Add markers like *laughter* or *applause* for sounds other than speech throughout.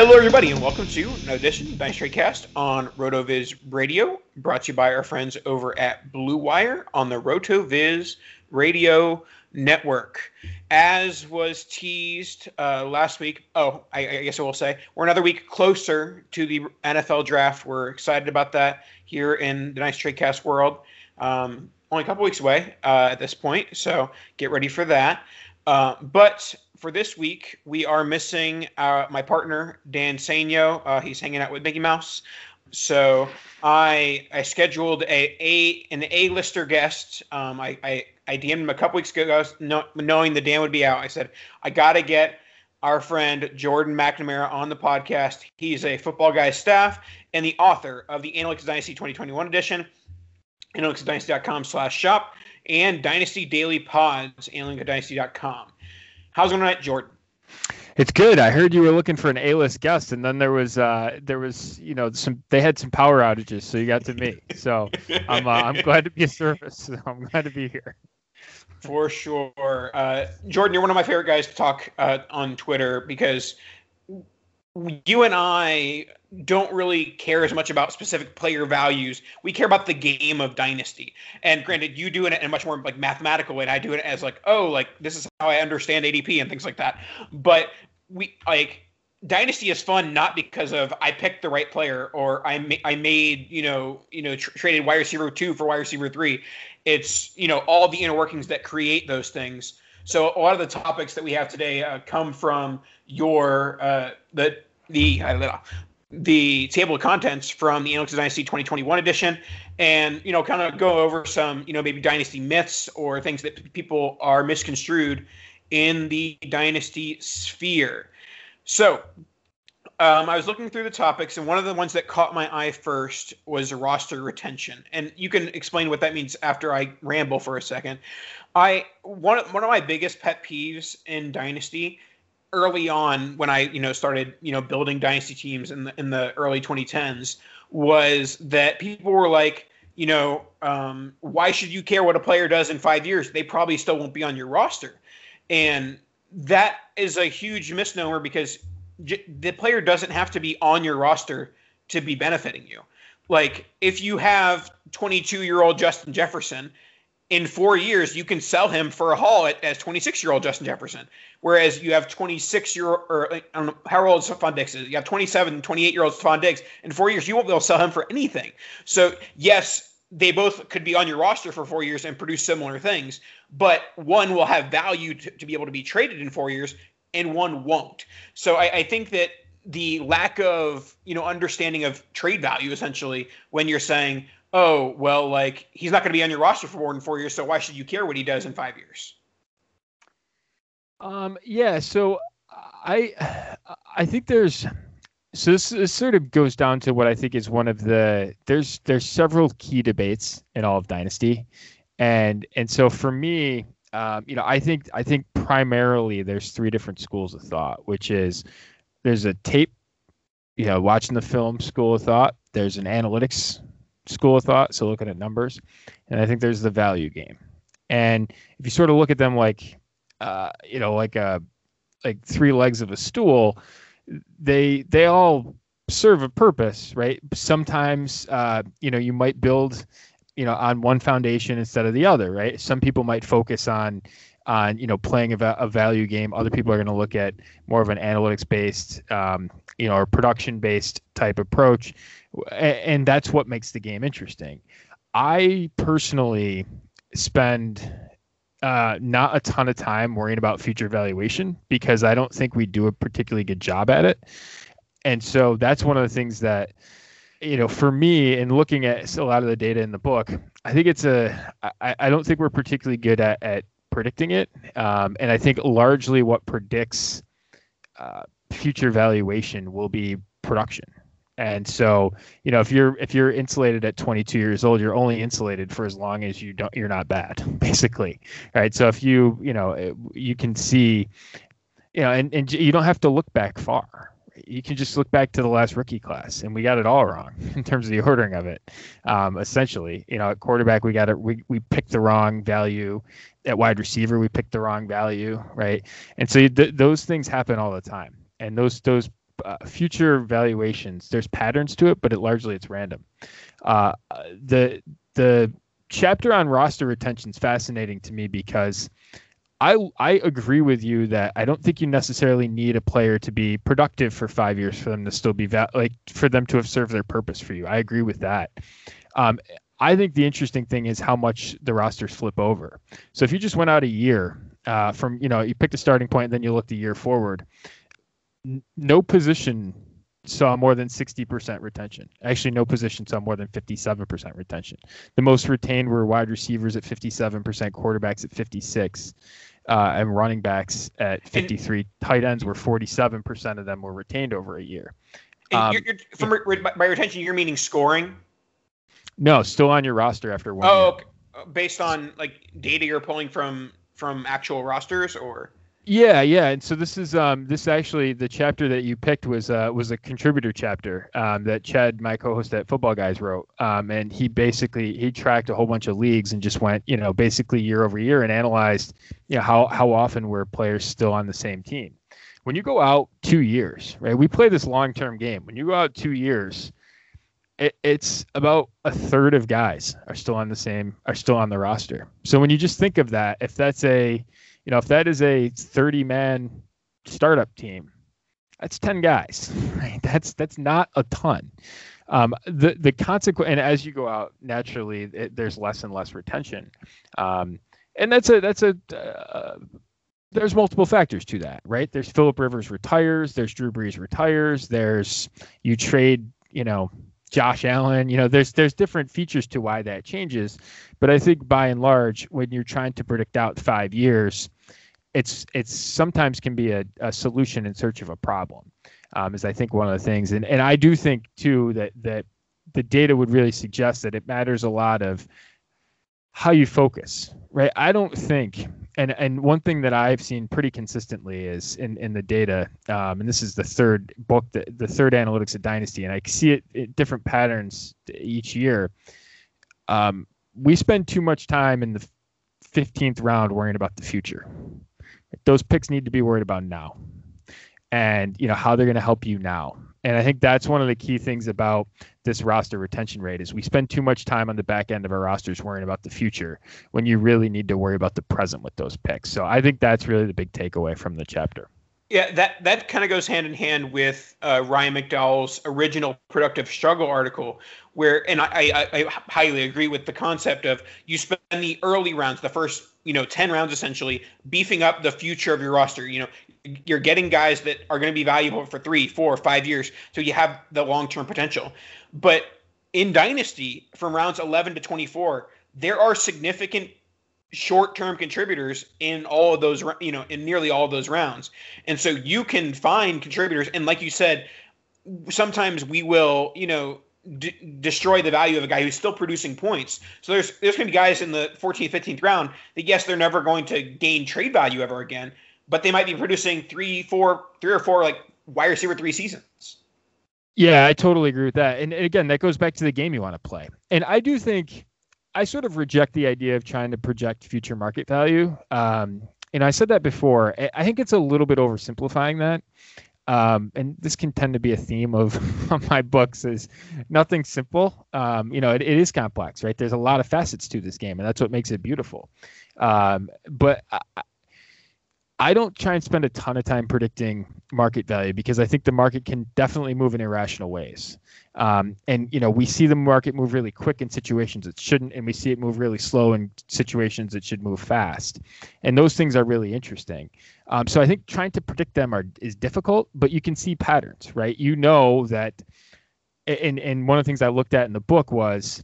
Hello, everybody, and welcome to an edition Trade Cast on RotoViz Radio, brought to you by our friends over at Blue Wire on the RotoViz Radio Network. As was teased uh, last week, oh, I, I, guess I will say, we're another week closer to the NFL draft. We're excited about that here in the Nice Trade Cast world. Um, only a couple weeks away uh, at this point, so get ready for that. Uh, but for this week, we are missing uh, my partner Dan Saino. Uh, he's hanging out with Mickey Mouse, so I I scheduled a, a an A lister guest. Um, I, I I DM'd him a couple weeks ago, knowing that Dan would be out. I said I got to get our friend Jordan McNamara on the podcast. He's a football guy staff and the author of the Analytics Dynasty 2021 edition, analyticsdynasty.com slash shop, and Dynasty Daily Pods, analyticsdynasty.com. How's it going tonight, Jordan? It's good. I heard you were looking for an A-list guest, and then there was uh, there was you know some they had some power outages, so you got to me. So *laughs* I'm uh, I'm glad to be a service. *laughs* I'm glad to be here. For sure, uh, Jordan, you're one of my favorite guys to talk uh, on Twitter because you and I don't really care as much about specific player values. We care about the game of dynasty. And granted, you do it in a much more like mathematical way, and I do it as like, oh, like this is how I understand ADP and things like that. But we like dynasty is fun not because of I picked the right player or I ma- I made you know you know tr- traded wide receiver two for wide receiver three. It's you know all the inner workings that create those things. So a lot of the topics that we have today uh, come from your uh, the the the table of contents from the Analytics Dynasty 2021 edition, and you know, kind of go over some you know maybe dynasty myths or things that people are misconstrued in the dynasty sphere. So. Um, I was looking through the topics, and one of the ones that caught my eye first was roster retention. And you can explain what that means after I ramble for a second. I one one of my biggest pet peeves in Dynasty early on when I you know started you know building dynasty teams in the in the early 2010s was that people were like you know um, why should you care what a player does in five years they probably still won't be on your roster and that is a huge misnomer because the player doesn't have to be on your roster to be benefiting you like if you have 22 year old Justin Jefferson in four years you can sell him for a haul at, as 26 year old Justin Jefferson. Whereas you have 26 year or I don't know how old Stefon Diggs is. You have 27, 28 year old Stefon Diggs. In four years, you won't be able to sell him for anything. So yes, they both could be on your roster for four years and produce similar things, but one will have value to, to be able to be traded in four years, and one won't. So I, I think that the lack of you know understanding of trade value essentially when you're saying oh well like he's not going to be on your roster for more than four years so why should you care what he does in five years um yeah so i i think there's so this, this sort of goes down to what i think is one of the there's there's several key debates in all of dynasty and and so for me um, you know i think i think primarily there's three different schools of thought which is there's a tape, you know, watching the film school of thought. There's an analytics school of thought, so looking at numbers, and I think there's the value game. And if you sort of look at them like, uh, you know, like a like three legs of a stool, they they all serve a purpose, right? Sometimes, uh, you know, you might build, you know, on one foundation instead of the other, right? Some people might focus on on you know playing a, a value game. Other people are going to look at more of an analytics based, um, you know, or production based type approach, and that's what makes the game interesting. I personally spend uh, not a ton of time worrying about future valuation because I don't think we do a particularly good job at it. And so that's one of the things that, you know, for me, in looking at a lot of the data in the book, I think it's a, I, I don't think we're particularly good at, at predicting it. Um, and I think largely what predicts uh, future valuation will be production. And so, you know, if you're if you're insulated at 22 years old, you're only insulated for as long as you don't you're not bad, *laughs* basically, right? So if you you know you can see, you know, and and you don't have to look back far, you can just look back to the last rookie class, and we got it all wrong *laughs* in terms of the ordering of it. Um, essentially, you know, at quarterback, we got it. We we picked the wrong value. At wide receiver, we picked the wrong value, right? And so th- those things happen all the time, and those those uh, future valuations, there's patterns to it, but it largely it's random. Uh, the the chapter on roster retention is fascinating to me because I I agree with you that I don't think you necessarily need a player to be productive for five years for them to still be va- like for them to have served their purpose for you. I agree with that. Um, I think the interesting thing is how much the rosters flip over. So if you just went out a year uh, from you know you picked a starting point and then you looked a year forward, n- no position saw more than 60% retention. Actually, no position saw more than 57% retention. The most retained were wide receivers at 57%, quarterbacks at 56 uh, and running backs at 53. And, Tight ends were 47% of them were retained over a year. Um, you're, you're, from yeah. by retention, you're meaning scoring? No, still on your roster after one. Oh, okay. Uh, based on like data you're pulling from from actual rosters, or yeah, yeah, and so this is um this actually the chapter that you picked was uh was a contributor chapter um that Chad, my co-host at Footballguys, wrote um and he basically he tracked a whole bunch of leagues and just went you know basically year over year and analyzed you know how how often were players still on the same team. When you go out two years, right? We play this long term game. When you go out two years, it, it's about a third of guys are still on the same are still on the roster. So when you just think of that, if that's a you know, if that is a 30 man startup team, that's 10 guys. *laughs* Right? That's that's not a ton. Um, the the consequence, and as you go out, naturally, it, there's less and less retention, um, and that's a that's a uh, there's multiple factors to that, right? There's Philip Rivers retires, there's Drew Brees retires, there's you trade, you know, Josh Allen. You know, there's there's different features to why that changes, but I think by and large, when you're trying to predict out five years, it's it's sometimes can be a, a solution in search of a problem. Um, is I think one of the things, and and I do think too that that the data would really suggest that it matters a lot of how you focus, right? I don't think, and and one thing that I've seen pretty consistently is in in the data, um, and this is the third book, the, the third analytics of Dynasty, and I see it, it different patterns each year. Um, we spend too much time in the 15th round worrying about the future. Those picks need to be worried about now. and you know how they're going to help you now. And I think that's one of the key things about this roster retention rate is we spend too much time on the back end of our rosters worrying about the future when you really need to worry about the present with those picks. So I think that's really the big takeaway from the chapter. Yeah, that that kind of goes hand in hand with uh, Ryan McDowell's original productive struggle article, where and I, I, I highly agree with the concept of you spend the early rounds, the first you know ten rounds essentially, beefing up the future of your roster. You know, you're getting guys that are going to be valuable for three, four, five years, so you have the long term potential. But in Dynasty, from rounds 11 to 24, there are significant short-term contributors in all of those you know in nearly all those rounds. And so you can find contributors and like you said sometimes we will you know d- destroy the value of a guy who's still producing points. So there's there's going to be guys in the 14th 15th round that yes they're never going to gain trade value ever again but they might be producing three four three or four like wide receiver three seasons. Yeah i totally agree with that. And again that goes back to the game you want to play. And i do think I sort of reject the idea of trying to project future market value. Um, and I said that before. I think it's a little bit oversimplifying that. Um, and this can tend to be a theme *laughs* of, my books is nothing simple. Um, you know, it, it is complex, right? There's a lot of facets to this game, and that's what makes it beautiful. Um, but I, I don't try and spend a ton of time predicting market value because I think the market can definitely move in irrational ways. Um, and you know, we see the market move really quick in situations it shouldn't, and we see it move really slow in situations it should move fast. And those things are really interesting. Um, so I think trying to predict them are is difficult, but you can see patterns, right? You know that. And and one of the things I looked at in the book was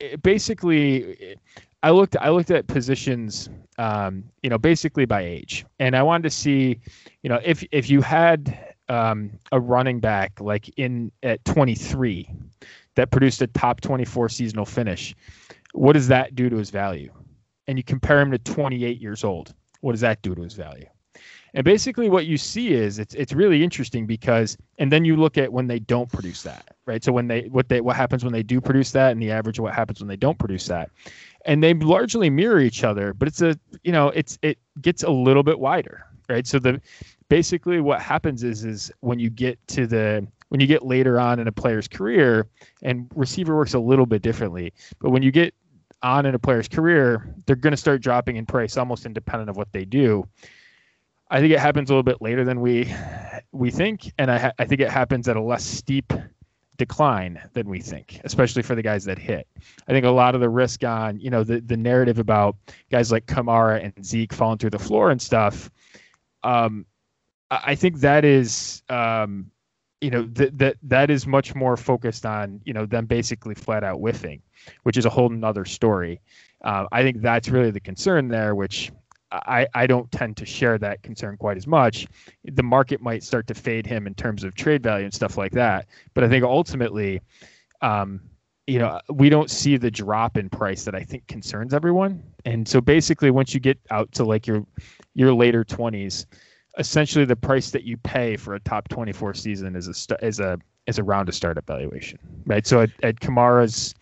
eh, basically I looked I looked at positions, um, you know, basically by age, and I wanted to see, you know, if if you had um, a running back like in at 23 that produced a top 24 seasonal finish, what does that do to his value? And you compare him to 28 years old, what does that do to his value? And basically, what you see is it's it's really interesting because, and then you look at when they don't produce that, right? So when they what they what happens when they do produce that, and the average of what happens when they don't produce that, and they largely mirror each other, but it's a you know it's it gets a little bit wider, right? So the basically what happens is is when you get to the when you get later on in a player's career, and receiver works a little bit differently, but when you get on in a player's career, they're going to start dropping in price almost independent of what they do. I think it happens a little bit later than we we think, and I I think it happens at a less steep decline than we think, especially for the guys that hit. I think a lot of the risk on you know the the narrative about guys like Kamara and Zeke falling through the floor and stuff. Um, I think that is um, you know that that that is much more focused on you know them basically flat out whiffing, which is a whole nother story. Uh, I think that's really the concern there, which I, I don't tend to share that concern quite as much. The market might start to fade him in terms of trade value and stuff like that. But I think ultimately, um, you know, we don't see the drop in price that I think concerns everyone. And so basically, once you get out to like your your later twenties, essentially the price that you pay for a top twenty four season is a is a is around a startup valuation, right? So at, at Kamara's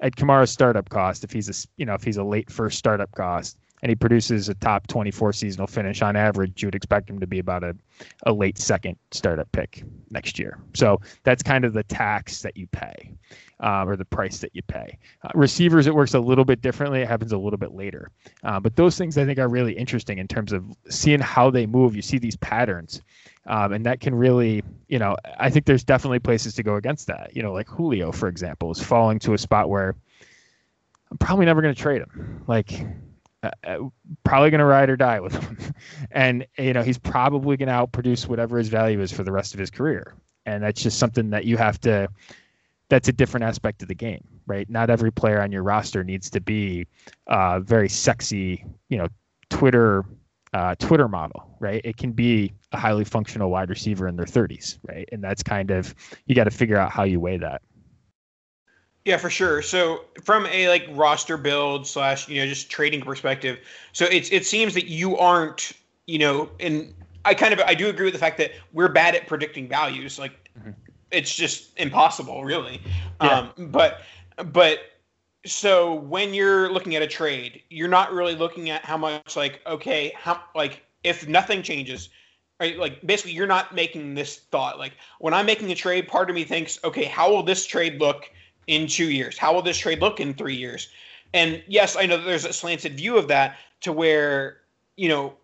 at Kamara's startup cost, if he's a you know if he's a late first startup cost, and he produces a top 24 seasonal finish on average, you would expect him to be about a, a late second startup pick next year. So that's kind of the tax that you pay uh, or the price that you pay. Uh, receivers, it works a little bit differently. It happens a little bit later. Uh, but those things I think are really interesting in terms of seeing how they move. You see these patterns. Um, and that can really, you know, I think there's definitely places to go against that. You know, like Julio, for example, is falling to a spot where I'm probably never going to trade him. Like, uh, uh, probably going to ride or die with him. *laughs* and, you know, he's probably going to outproduce whatever his value is for the rest of his career. And that's just something that you have to, that's a different aspect of the game, right? Not every player on your roster needs to be uh, very sexy, you know, Twitter uh, Twitter model, right? It can be a highly functional wide receiver in their 30s, right? And that's kind of you got to figure out how you weigh that. Yeah, for sure. So from a like roster build slash you know just trading perspective, so it's it seems that you aren't you know and I kind of I do agree with the fact that we're bad at predicting values. Like mm-hmm. it's just impossible, really. Yeah. Um, but but so when you're looking at a trade, you're not really looking at how much like okay how like if nothing changes, right? Like basically, you're not making this thought. Like when I'm making a trade, part of me thinks, okay, how will this trade look in two years? How will this trade look in three years? And yes, I know there's a slanted view of that to where you know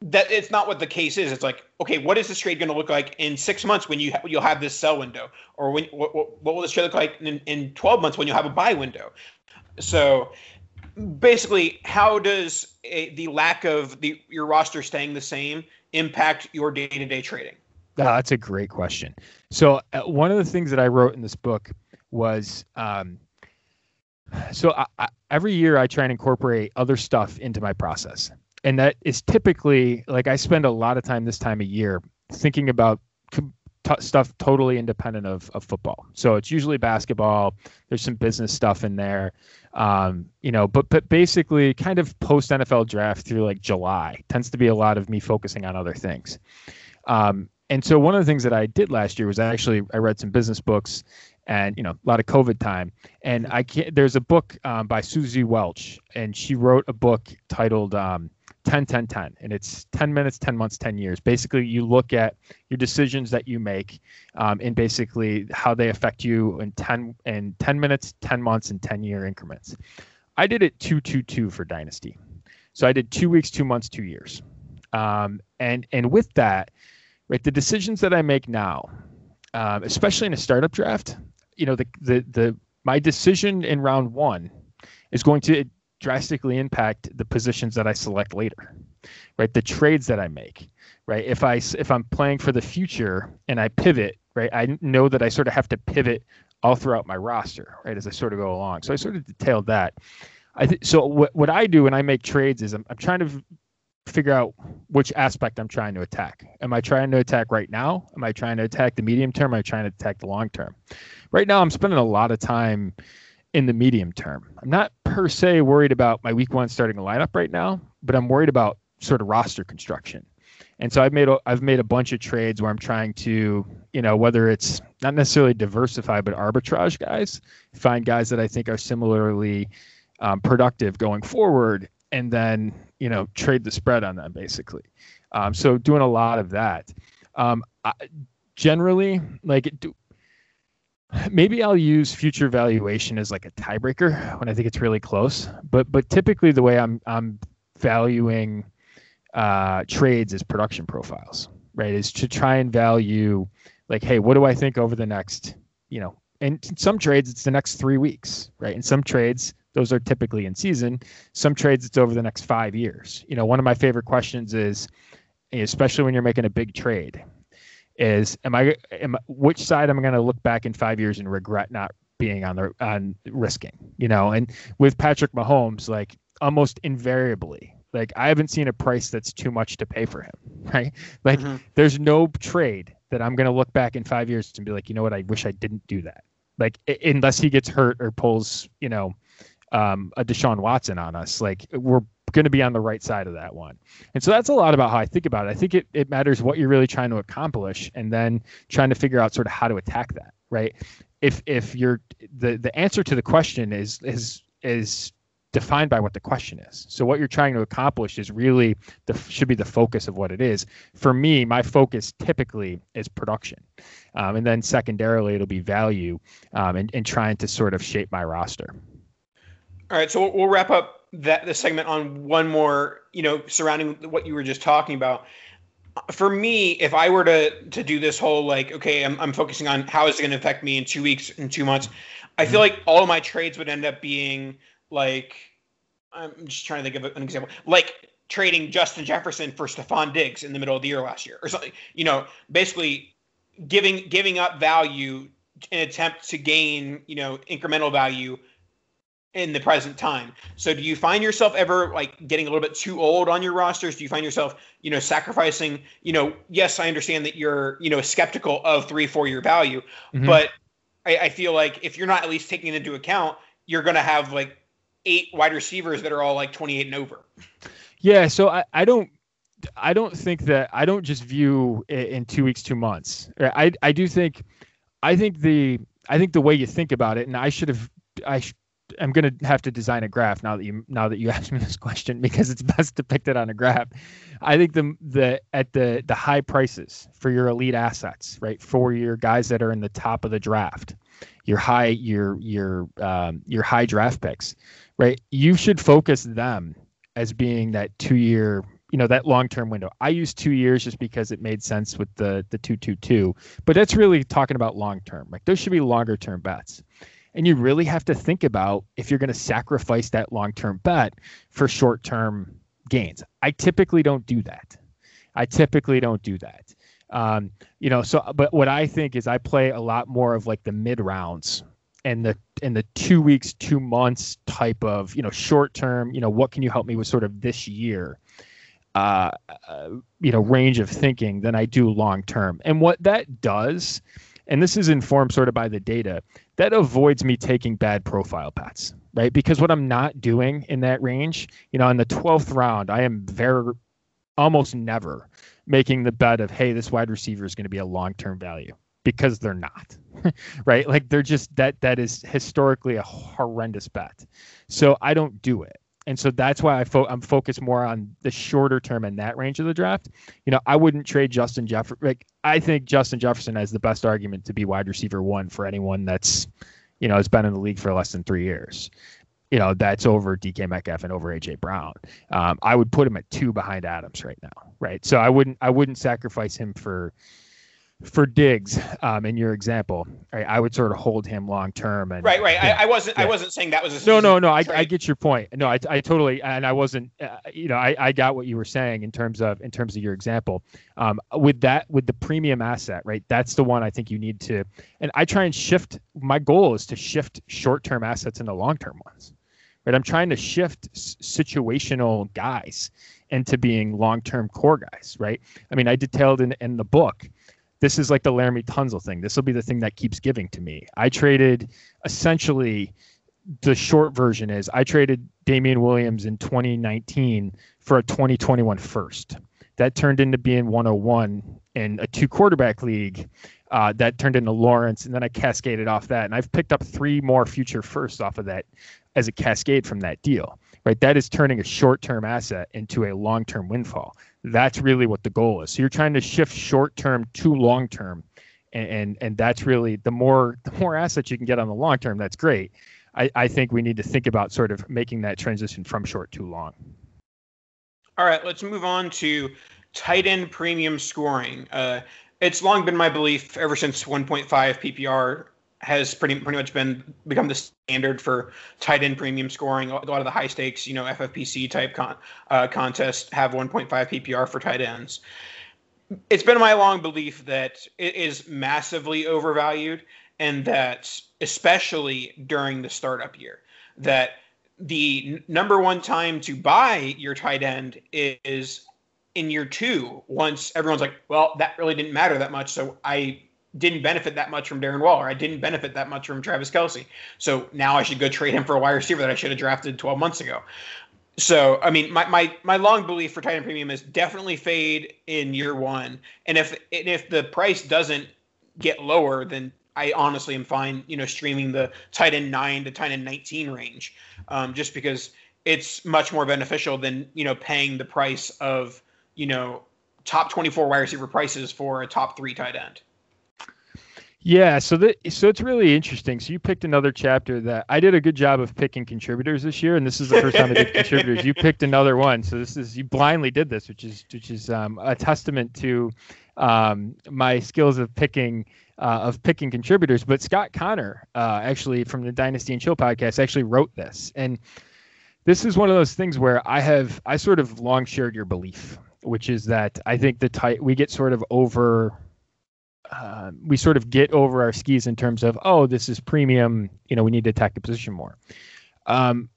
that it's not what the case is. It's like, okay, what is this trade going to look like in six months when you ha- you'll have this sell window, or when what, what, what will this trade look like in, in twelve months when you'll have a buy window? So basically, how does a, the lack of the your roster staying the same impact your day to day trading? That's a great question. So uh, one of the things that I wrote in this book was, um, so I, I, every year I try and incorporate other stuff into my process, and that is typically like I spend a lot of time this time of year thinking about t- stuff totally independent of, of football. So it's usually basketball. There's some business stuff in there, um, you know. But but basically, kind of post NFL draft through like July tends to be a lot of me focusing on other things. Um, and so one of the things that I did last year was I actually I read some business books and you know a lot of COVID time. And I can't, there's a book um, by Suzy Welch, and she wrote a book titled um, 10 10 10 and it's 10 minutes 10 months 10 years. Basically you look at your decisions that you make um, and basically how they affect you in 10 in 10 minutes 10 months and 10 year increments. I did it 222 for dynasty. So i did two weeks two months two years. Um, and and with that right the decisions that i make now um, especially in a startup draft you know the the the my decision in round one is going to drastically impact the positions that I select later, right? The trades that I make, right? If I if I'm playing for the future and I pivot, right? I know that I sort of have to pivot all throughout my roster, right? As I sort of go along. So I sort of detailed that. I th- so what what I do when I make trades is I'm I'm trying to figure out which aspect I'm trying to attack. Am I trying to attack right now? Am I trying to attack the medium term? Am I trying to attack the long term? Right now, I'm spending a lot of time in the medium term. I'm not per se worried about my week one starting a lineup right now, but I'm worried about sort of roster construction. And so I've made a, I've made a bunch of trades where I'm trying to, you know, whether it's not necessarily diversify, but arbitrage guys, find guys that I think are similarly um, productive going forward, and then you know trade the spread on them basically. Um, so doing a lot of that. Um, I, generally, like maybe I'll use future valuation as like a tiebreaker when I think it's really close. But but typically the way I'm I'm valuing uh, trades is production profiles, right? Is to try and value like, hey, what do I think over the next, you know, and some trades it's the next three weeks, right? In some trades those are typically in season. Some trades it's over the next five years. You know, one of my favorite questions is, especially when you're making a big trade, is am I am which side am I going to look back in five years and regret not being on the on risking? You know, and with Patrick Mahomes, like almost invariably, like I haven't seen a price that's too much to pay for him, *laughs* right? Like mm-hmm. there's no trade that I'm going to look back in five years and be like, you know what, I wish I didn't do that. Like unless he gets hurt or pulls, you know, um, a Deshaun Watson on us, like we're going to be on the right side of that one. And so that's a lot about how I think about it. I think it, it matters what you're really trying to accomplish and then trying to figure out sort of how to attack that, right? If if you're the the answer to the question is is is defined by what the question is. So what you're trying to accomplish is really the should be the focus of what it is. For me, my focus typically is production, um, and then secondarily it'll be value, um, and, and trying to sort of shape my roster. All right, so we'll wrap up that the segment on one more, you know, surrounding what you were just talking about. For me, if I were to to do this whole like, okay, I'm I'm focusing on how is it going to affect me in two weeks, in two months, I feel mm-hmm. like all of my trades would end up being like, I'm just trying to think of an example, like trading Justin Jefferson for Stefon Diggs in the middle of the year last year, or something. You know, basically giving giving up value in attempt to gain, you know, incremental value in the present time. So do you find yourself ever like getting a little bit too old on your rosters? Do you find yourself, you know, sacrificing, you know, yes, I understand that you're, you know, skeptical of three, four year value, mm-hmm. but I, I, feel like if you're not at least taking it into account, you're gonna have like eight wide receivers that are all like 28 and over. Yeah, so I, I don't I don't think that I don't just view in two weeks, two months. I I do think I think the I think the way you think about it, and I should have I I'm going to have to design a graph now that you now that you *laughs* asked me this question because it's best depicted on a graph. I think the the at the the high prices for your elite assets, right, for your guys that are in the top of the draft, your high your your um, your high draft picks, right? You should focus them as being that two year you know that long term window. I use two years just because it made sense with the the two two two, but that's really talking about long term. Like those should be longer term bets. And you really have to think about if you're going to sacrifice that long term bet for short term gains. I typically don't do that. I typically don't do that. Um, you know, so but what I think is I play a lot more of like the mid rounds and the and the two weeks, two months type of you know short term. You know, what can you help me with sort of this year? Uh, uh, you know, range of thinking than I do long term. And what that does, and this is informed sort of by the data, that avoids me taking bad profile bets, right? Because what I'm not doing in that range, you know, in the 12th round, I am very almost never making the bet of, hey, this wide receiver is going to be a long term value because they're not, *laughs* right? Like they're just that that is historically a horrendous bet. So I don't do it and so that's why I fo- I'm focused more on the shorter term in that range of the draft. You know, I wouldn't trade Justin Jefferson. Like, I think Justin Jefferson has the best argument to be wide receiver one for anyone that's, you know, has been in the league for less than three years. You know, that's over DK Metcalf and over AJ Brown. Um, I would put him at two behind Adams right now, right? So I wouldn't I wouldn't sacrifice him for for Diggs, um, in your example, right, I would sort of hold him long term. And right, right. Yeah, I, I, wasn't. Yeah. I wasn't saying that was a no, no, no. I, I, get your point. No, I, I totally, and I wasn't. Uh, you know, I, I got what you were saying in terms of in terms of your example. Um, with that, with the premium asset, right? That's the one I think you need to. And I try and shift. My goal is to shift short term assets into long term ones. Right. I'm trying to shift s- situational guys into being long term core guys. Right. I mean, I detailed in in the book this is like the Laremy Tunsil thing. This will be the thing that keeps giving to me. I traded essentially the short version is I traded Damien Williams in 2019 for a 2021 first. That turned into being 101 in a two quarterback league. Uh, that turned into Lawrence, and then I cascaded off that. And I've picked up three more future firsts off of that as a cascade from that deal. Right, that is turning a short-term asset into a long-term windfall that's really what the goal is. So you're trying to shift short term to long term, and, and and that's really the more the more assets you can get on the long term. That's great. I, I think we need to think about sort of making that transition from short to long. All right, let's move on to tight end premium scoring. Uh, it's long been my belief ever since 1.5 PPR has pretty pretty much been become the standard for tight end premium scoring. A lot of the high stakes, you know, FFPC type con, uh, contests have 1.5 PPR for tight ends. It's been my long belief that it is massively overvalued, and that especially during the startup year, that the number one time to buy your tight end is in year two. Once everyone's like, well, that really didn't matter that much, so I didn't benefit that much from Darren Waller. I didn't benefit that much from Travis Kelce. So now I should go trade him for a wide receiver that I should have drafted 12 months ago. So I mean, my my my long belief for tight end premium is definitely fade in year one, and if and if the price doesn't get lower, then I honestly am fine, you know, streaming the tight end nine to tight end 19 range, um, just because it's much more beneficial than you know paying the price of you know top 24 wide receiver prices for a top three tight end. Yeah, so that so it's really interesting. So you picked another chapter that I did a good job of picking contributors this year, and this is the first time I did *laughs* contributors. You picked another one, so this is you blindly did this, which is which is um, a testament to um, my skills of picking uh, of picking contributors. But Scott Connor, uh, actually from the Dynasty and Chill podcast, actually wrote this, and this is one of those things where I have I sort of long shared your belief, which is that I think the tight we get sort of over uh, we sort of get over our skis in terms of oh this is premium you know we need to attack the position more. Um,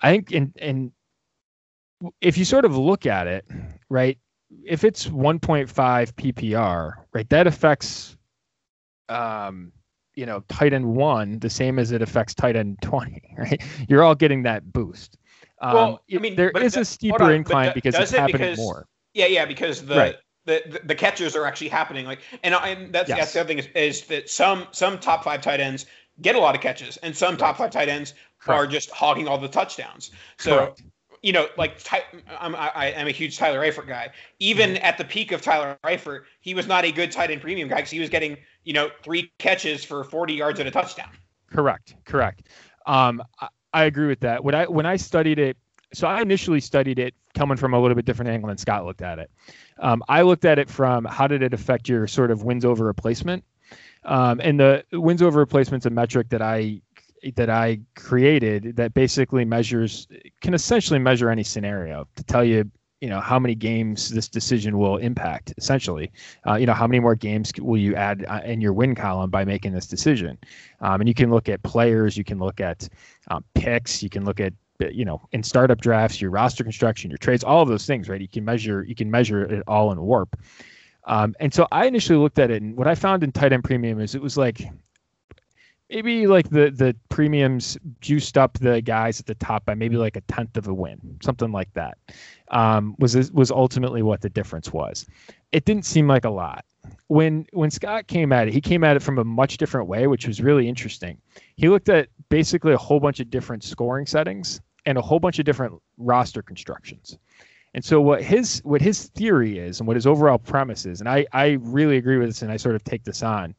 i think and in if you sort of look at it right if it's 1.5 ppr right that affects um you know tight end one the same as it affects tight end 20 *laughs* right? You're all getting that boost. Um, well, I mean, there is a steeper incline because it's it happening because, more. Yeah, yeah, because the right the, the, catches are actually happening. Like, and, and that's, yes. that's the other thing is, is that some some top five tight ends get a lot of catches, and some top five tight ends Correct. are just hogging all the touchdowns. So. Correct. You know, like I'm, I, am a huge Tyler Eifert guy. Even mm-hmm. at the peak of Tyler Eifert, he was not a good tight end premium guy because he was getting, you know, three catches for 40 yards and a touchdown. Correct, correct. Um, I, I agree with that. When I when I studied it, so I initially studied it coming from a little bit different angle than Scott looked at it. Um, I looked at it from how did it affect your sort of wins over replacement, um, and the wins over replacement's a metric that I that I created that basically measures can essentially measure any scenario to tell you you know how many games this decision will impact essentially. Uh, you know how many more games will you add uh, in your win column by making this decision? Um, and you can look at players you can look at um, picks you can look at you know in startup drafts your roster construction your trades all of those things right you can measure you can measure it all in WORP um, and so i initially looked at it and what i found in tight end premium is it was like maybe like the the premiums juiced up the guys at the top by maybe like a tenth of a win, something like that. Um, was was ultimately what the difference was. It didn't seem like a lot. When when Scott came at it, he came at it from a much different way, which was really interesting. He looked at basically a whole bunch of different scoring settings and a whole bunch of different roster constructions. And so what his what his theory is and what his overall premise is, and I, I really agree with this and I sort of take this on,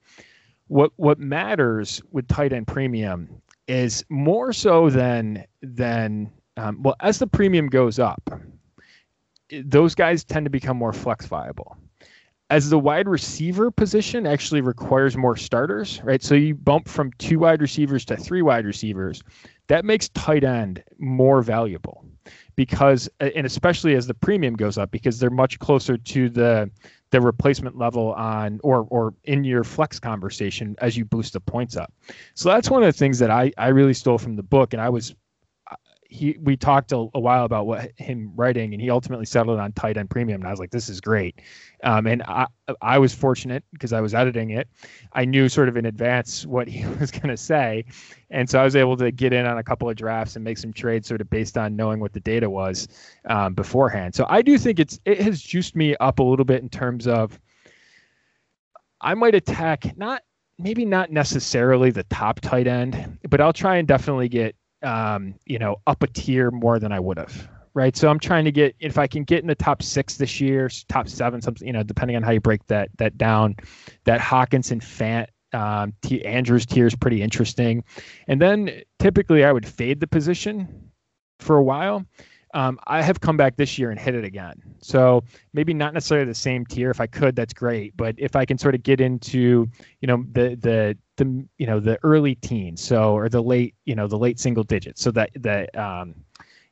what what matters with tight end premium is more so than than um, well as the premium goes up those guys tend to become more flex viable as the wide receiver position actually requires more starters right so you bump from two wide receivers to three wide receivers that makes tight end more valuable because and especially as the premium goes up because they're much closer to the the replacement level on or or in your flex conversation as you boost the points up. So that's one of the things that I I really stole from the book, and I was he we talked a, a, while about what him writing and he ultimately settled on tight end premium and i was like this is great. Um, and i i was fortunate because i was editing it. I knew sort of in advance *laughs* what he *laughs* was going to say and so i was able to get in on a couple of drafts and make some trades sort of based on knowing what the data was um, beforehand. So i do think it's it has juiced me up a little bit in terms of i might attack not maybe not necessarily the top tight end but i'll try and definitely get um, you know, up a tier more than I would have. Right. So I'm trying to get if I can get in the top six this year, top seven, something, you know, depending on how you break that that down, that Hockenson Fant um, T- Andrews tier is pretty interesting. And then typically I would fade the position for a while. Um, I have come back this year and hit it again. So maybe not necessarily the same tier. If I could, that's great. But if I can sort of get into, you know, the the the you know the early teens, so or the late you know the late single digits, so that that um,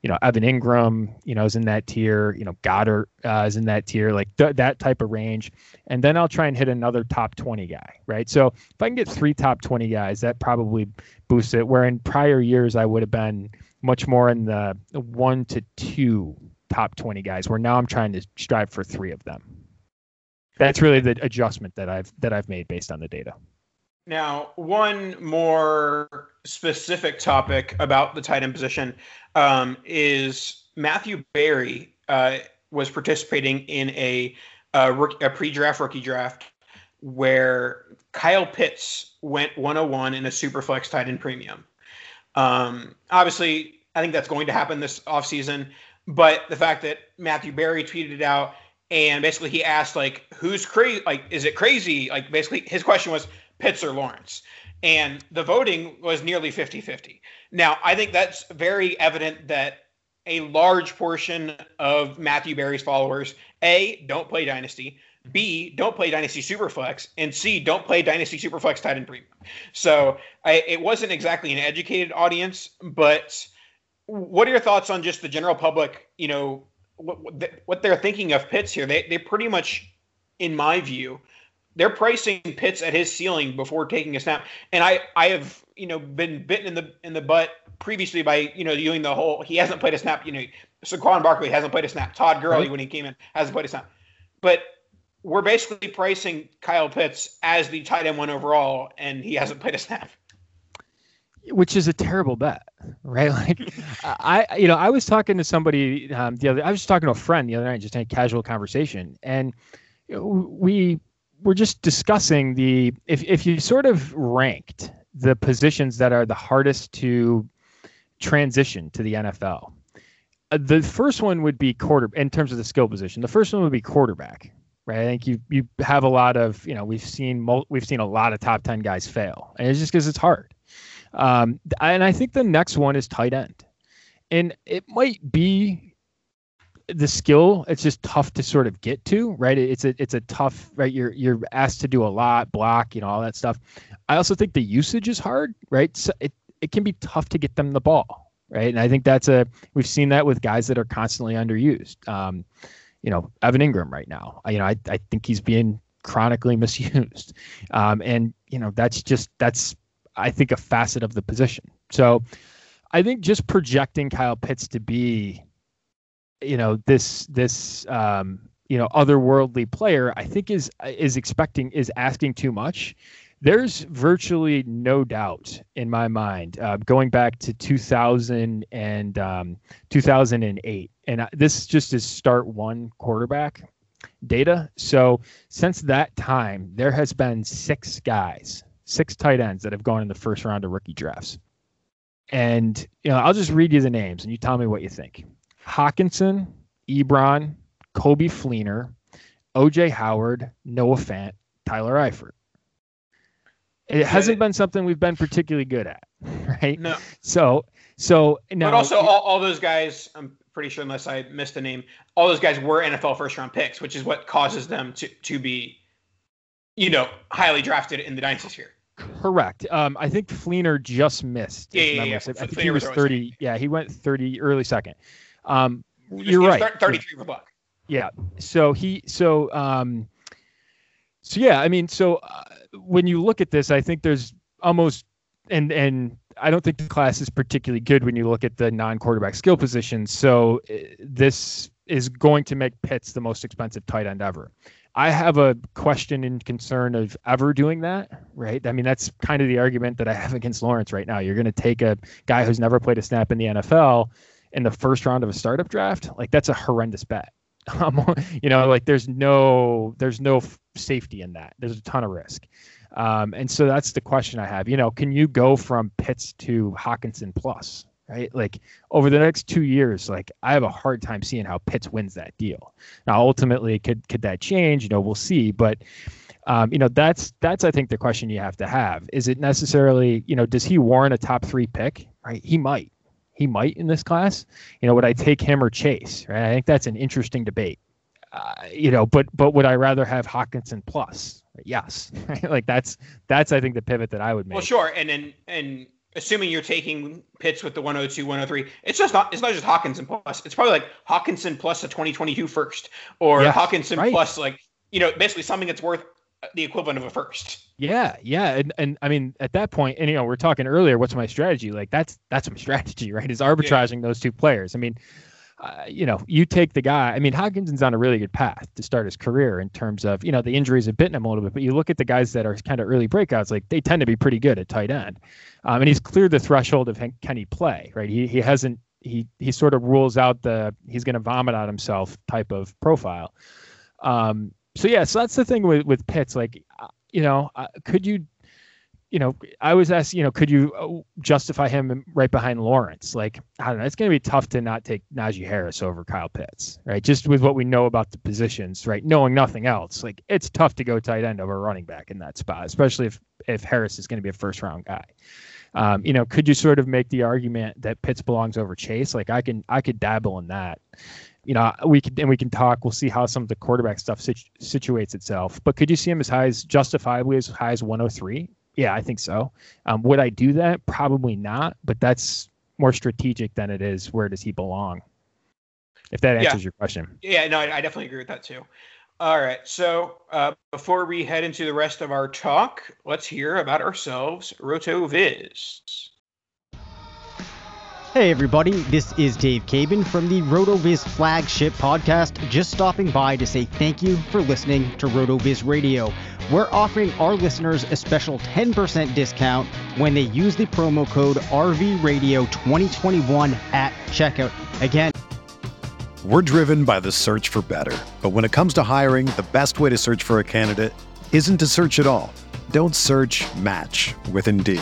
you know Evan Engram you know, is in that tier. You know, Goedert uh, is in that tier, like th- that type of range. And then I'll try and hit another top 20 guy, right? So if I can get three top 20 guys, that probably boosts it. Where in prior years I would have been much more in the one to two top 20 guys, where now I'm trying to strive for three of them. That's really the adjustment that I've that I've made based on the data. Now, one more specific topic about the tight end position um, is Matthew Berry uh, was participating in a, a, rookie, a pre-draft rookie draft where Kyle Pitts went 101 in a super flex tight end premium. Um, obviously, I think that's going to happen this offseason, but the fact that Matthew Berry tweeted it out and basically he asked like, "Who's crazy? Like, is it crazy?" Like, basically his question was Pitts or Lawrence. And the voting was nearly 50 50. Now, I think that's very evident that a large portion of Matthew Berry's followers, A, don't play Dynasty, B, don't play Dynasty Superflex, and C, don't play Dynasty Superflex Tight End Premium. So I, it wasn't exactly an educated audience, but what are your thoughts on just the general public, you know, what, what they're thinking of Pitts here? They, they pretty much, in my view, they're pricing Pitts at his ceiling before taking a snap. And I I have you know been bitten in the in the butt previously by you know doing the whole he hasn't played a snap. You know, Saquon Barkley hasn't played a snap. Todd Gurley right. when he came in hasn't played a snap. But we're basically pricing Kyle Pitts as the tight end one overall, and he hasn't played a snap. Which is a terrible bet, right? *laughs* Like, I, you know, I was talking to somebody um, the other. I was just talking to a friend the other night, just in a casual conversation, and you know, we we're just discussing the if if you sort of ranked the positions that are the hardest to transition to the NFL. Uh, the first one would be quarter in terms of the skill position. The first one would be quarterback, right? I think you you have a lot of you know we've seen we've seen a lot of top ten guys fail, and it's just because it's hard. Um, and I think the next one is tight end, and it might be the skill. It's just tough to sort of get to, right? It's a it's a tough right. You're you're asked to do a lot, block, you know, all that stuff. I also think the usage is hard, right? So it it can be tough to get them the ball, right? And I think that's a we've seen that with guys that are constantly underused. Um, you know, Evan Engram right now. You know, I I think he's being chronically *laughs* misused, um, and you know that's just that's I think a facet of the position. So I think just projecting Kyle Pitts to be, you know, this this um, you know otherworldly player, I think is is expecting is asking too much. There's virtually no doubt in my mind uh, going back to 2000 and um, 2008 and this just is start one quarterback data. So since that time there has been six guys six tight ends that have gone in the first round of rookie drafts. And you know i'll just read you the names and you tell me what you think hockenson ebron Coby fleener oj howard noah fant tyler eifert it hasn't been something we've been particularly good at, *laughs* right? No. So, so now, but also all, all those guys, I'm pretty sure, unless I missed a name, all those guys were NFL first round picks, which is what causes them to to be, you know, highly drafted in the dynasty sphere. Correct. Um, I think Fleener just missed. Yeah, yeah, yeah. I think Fleener he was 30. Yeah, he went 30 early second. Um, you're right. 33 for a Buck. Yeah. So he, so, um, so yeah, I mean, so uh, when you look at this, I think there's almost and and I don't think the class is particularly good when you look at the non-quarterback skill positions. So uh, this is going to make Pitts the most expensive tight end ever. I have a question and concern of ever doing that, right? I mean, that's kind of the argument that I have *laughs* against Lawrence right now. You're going to take a guy who's never played a snap in the NFL in the first round of a startup draft. Like that's a horrendous bet. *laughs* you know, like there's no there's no safety in that. There's a ton of risk. Um, and so that's the question I have. You know, can you go from Pitts to Hockenson plus? Right, like over the next two years, like I have a hard time seeing how Pitts wins that deal. Now, ultimately, could could that change? You know, we'll see. But um, you know, that's that's I think the question you have to have. Is it necessarily, you know, does he warrant a top three pick? Right, he might he might in this class. You know, would I take him or Chase? Right? I think that's an interesting debate. Uh, you know, but but would I rather have Hockenson plus? Yes, *laughs* like that's that's I think the pivot that I would make. Well, sure, and then and assuming you're taking Pitts with the 102, 103, it's just not it's not just Hockenson plus. It's probably like Hockenson plus a 2022 first, or yes, Hockenson right. plus like you know basically something that's worth the equivalent of a first. Yeah, yeah, and and I mean at that point, and you know we're talking earlier. What's my strategy? Like that's that's my *laughs* strategy, right? Is arbitraging yeah. those two players. I mean, uh, you know, you take the guy. I mean, Hockenson's on a really good path to start his career in terms of, you know, the injuries have bitten him a little bit. But you look at the guys that are kind of early breakouts, like they tend to be pretty good at tight end. Um, and he's cleared the threshold of can he play, right? He he hasn't he he sort of rules out the he's going to vomit on himself type of profile. Um, so yeah, so that's the thing with with Pitts. Like, uh, you know, uh, could you you know, I was asked, you know, could you uh, justify him right behind Lawrence? Like, I don't know. It's going to be tough to not take Najee Harris over Kyle Pitts, right? Just with what we know about the positions, right? Knowing nothing else, like it's tough to go tight end over running back in that spot, especially if if Harris is going to be a first round guy. Um, you know, could you sort of make the argument that Pitts belongs over Chase? Like, I can I could dabble in that. You know, we can and we can talk. We'll see how some of the quarterback stuff situ- situates itself. But could you see him as high as justifiably as high as 103? Yeah, I think so. Um, would I do that? Probably not, but that's more strategic than it is where does he belong? If that answers yeah. your question. Yeah, no, I, I, definitely agree with that too. All right, so uh, before we head into the rest of our talk, let's hear about ourselves, RotoViz. Hey everybody, this is Dave Caban from the RotoViz flagship podcast, just stopping by to say thank you for listening to RotoViz Radio. We're offering our listeners a special 10% discount when they use the promo code RVRadio2021 at checkout. Again, we're driven by the search for better. But when it comes to hiring, the best way to search for a candidate isn't to search at all. Don't search, match with Indeed.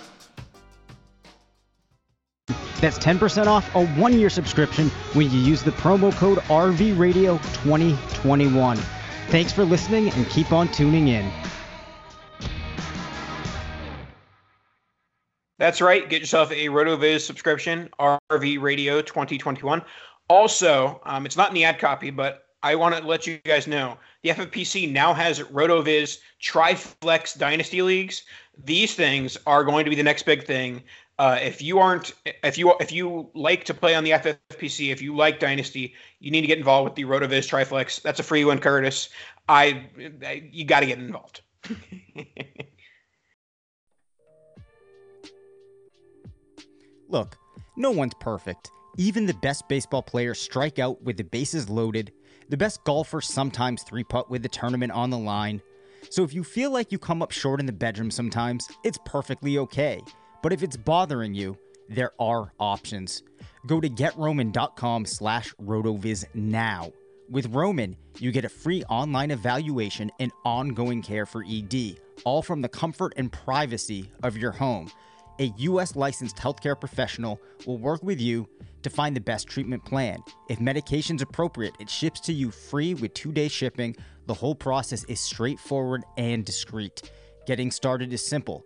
That's 10% off a one year subscription when you use the promo code RVRadio2021. Thanks for listening and keep on tuning in. That's right. Get yourself a RotoViz subscription, RV Radio 2021. Also, um, it's not in the ad copy, but I want to let you guys know the FFPC now has RotoViz Triflex Dynasty Leagues. These things are going to be the next big thing. Uh, if you aren't, if you if you like to play on the FFPC, if you like Dynasty, you need to get involved with the RotoViz Triflex. That's a free one, Curtis. I, I you got to get involved. *laughs* Look, no one's perfect. Even the best baseball players strike out with the bases loaded. The best golfers sometimes three putt with the tournament on the line. So if you feel like you come up short in the bedroom sometimes, it's perfectly okay. But if it's bothering you, there are options. Go to getroman.com slash rotoviz now. With Roman, you get a free online evaluation and ongoing care for ED, all from the comfort and privacy of your home. A US licensed healthcare professional will work with you to find the best treatment plan. If medication's appropriate, it ships to you free with two day shipping. The whole process is straightforward and discreet. Getting started is simple.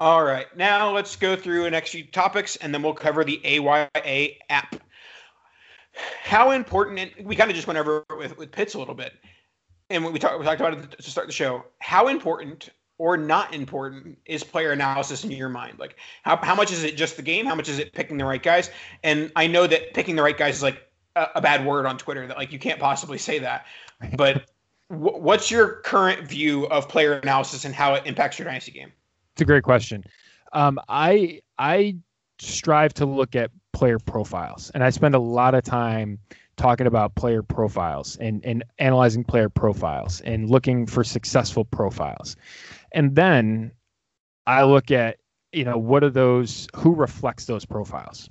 All right, now let's go through the next few topics, and then we'll cover the AYA app. How important, and we kind of just went over with, with Pitts a little bit, and we talked we talked about it to start the show. How important or not important is player analysis in your mind? Like, how, how much is it just the game? How much is it picking the right guys? And I know that picking the right guys is like a, a bad word on Twitter. That like you can't possibly say that. But what's your current view of player analysis and how it impacts your dynasty game? It's a great question. Um, I I strive to look at player profiles, and I spend a lot of time talking about player profiles and, and analyzing player profiles and looking for successful profiles. And then I look at, you know, what are those, who reflects those profiles?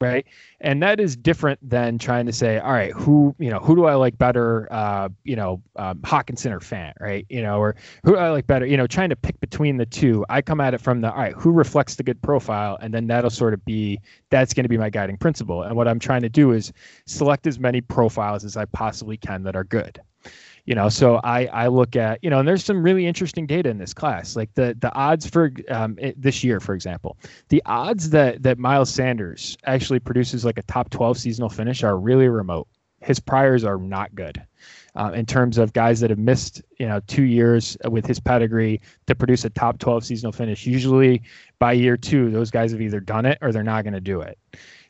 Right? And that is different than trying to say all right who you know who do i like better uh you know um, hockenson or fant right? You know or who i like better? You know trying to pick between the two. I come at it from the all right who reflects the good profile? And then that'll sort of be that's going to be my guiding principle. And what i'm trying to do is select as many profiles as i possibly can that are good you know so i i look at you know and there's some really interesting data in this class. Like the the odds for um, it, this year for example the odds that that miles sanders actually produces like a top 12 seasonal finish are really remote. His priors are not good uh, in terms of guys that have missed you know two years with his pedigree to produce a top 12 seasonal finish. Usually by year two those guys have either done it or they're not going to do it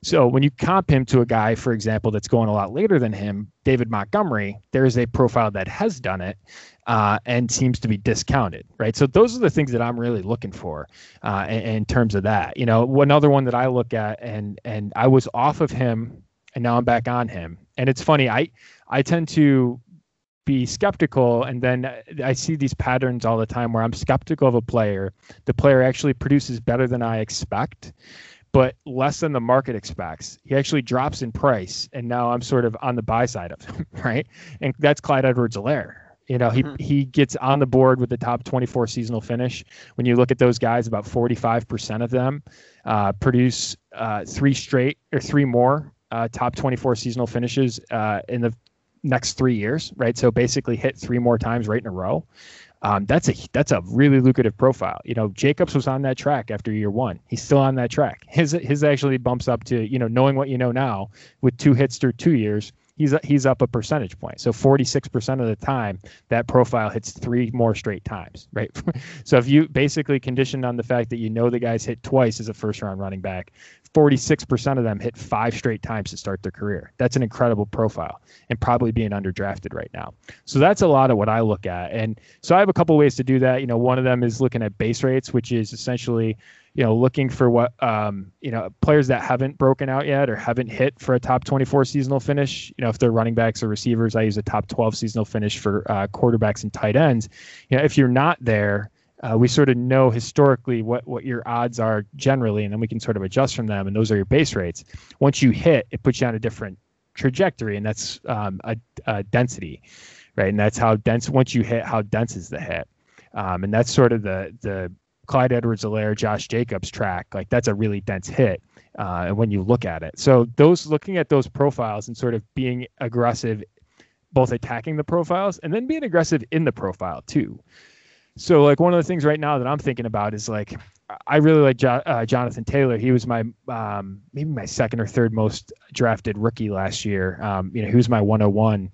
so when you comp him to a guy, for example, that's going a lot later than him, David Montgomery, there is a profile that has done it uh, and seems to be discounted, right? So those are the things that I'm really looking for uh, in, in, terms of that. You know, another one that I look at, and and I was off of him and now I'm back on him. And it's funny, I I tend to be skeptical and then I see these patterns all the time where I'm skeptical of a player. The player actually produces better than I expect, but less than the market expects. He actually drops in price and now I'm sort of on the buy side of him, *laughs* right? And that's Clyde Edwards-Helaire. You know, he, mm-hmm. he gets on the board with the top 24 seasonal finish. When you look at those guys, about 45% of them uh, produce uh, three straight or three more uh, top 24 seasonal finishes uh, in the next three years, right? So basically hit three more times right in a row. Um, that's a that's a really lucrative profile. You know, Jacobs was on that track after year one. He's still on that track. His his actually bumps up to you know knowing what you know now with two hits through two years. He's he's up a percentage point. So 46% of the time that profile hits three more straight times, right? *laughs* so if you basically conditioned on the fact that you know the guys hit twice as a first round running back, 46% of them hit five straight times to start their career. That's an incredible profile and probably being underdrafted right now. So that's a lot of what I look at. And so I have a couple ways to do that. You know, one of them is looking at base rates, which is essentially, you know, looking for what, um, you know, players that haven't broken out yet or haven't hit for a top 24 seasonal finish. You know, if they're running backs or receivers, I use a top 12 seasonal finish for uh, quarterbacks and tight ends. You know, if you're not there, uh, we sort of know historically what, what your odds are generally, and then we can sort of adjust from them, and those are your base rates. Once you hit, it puts you on a different trajectory, and that's um, a, a, density, right? And that's how dense. Once you hit, how dense is the hit, um, and that's sort of the the Clyde Edwards-Helaire, Josh Jacobs track. Like that's a really dense hit uh, when you look at it. So those looking at those profiles and sort of being aggressive, both attacking the profiles and then being aggressive in the profile too. So like one of the things right now that I'm thinking about is like I really like jo- uh, Jonathan Taylor. He was my um, maybe my second or third most drafted rookie last year. Um, you know, he was my 101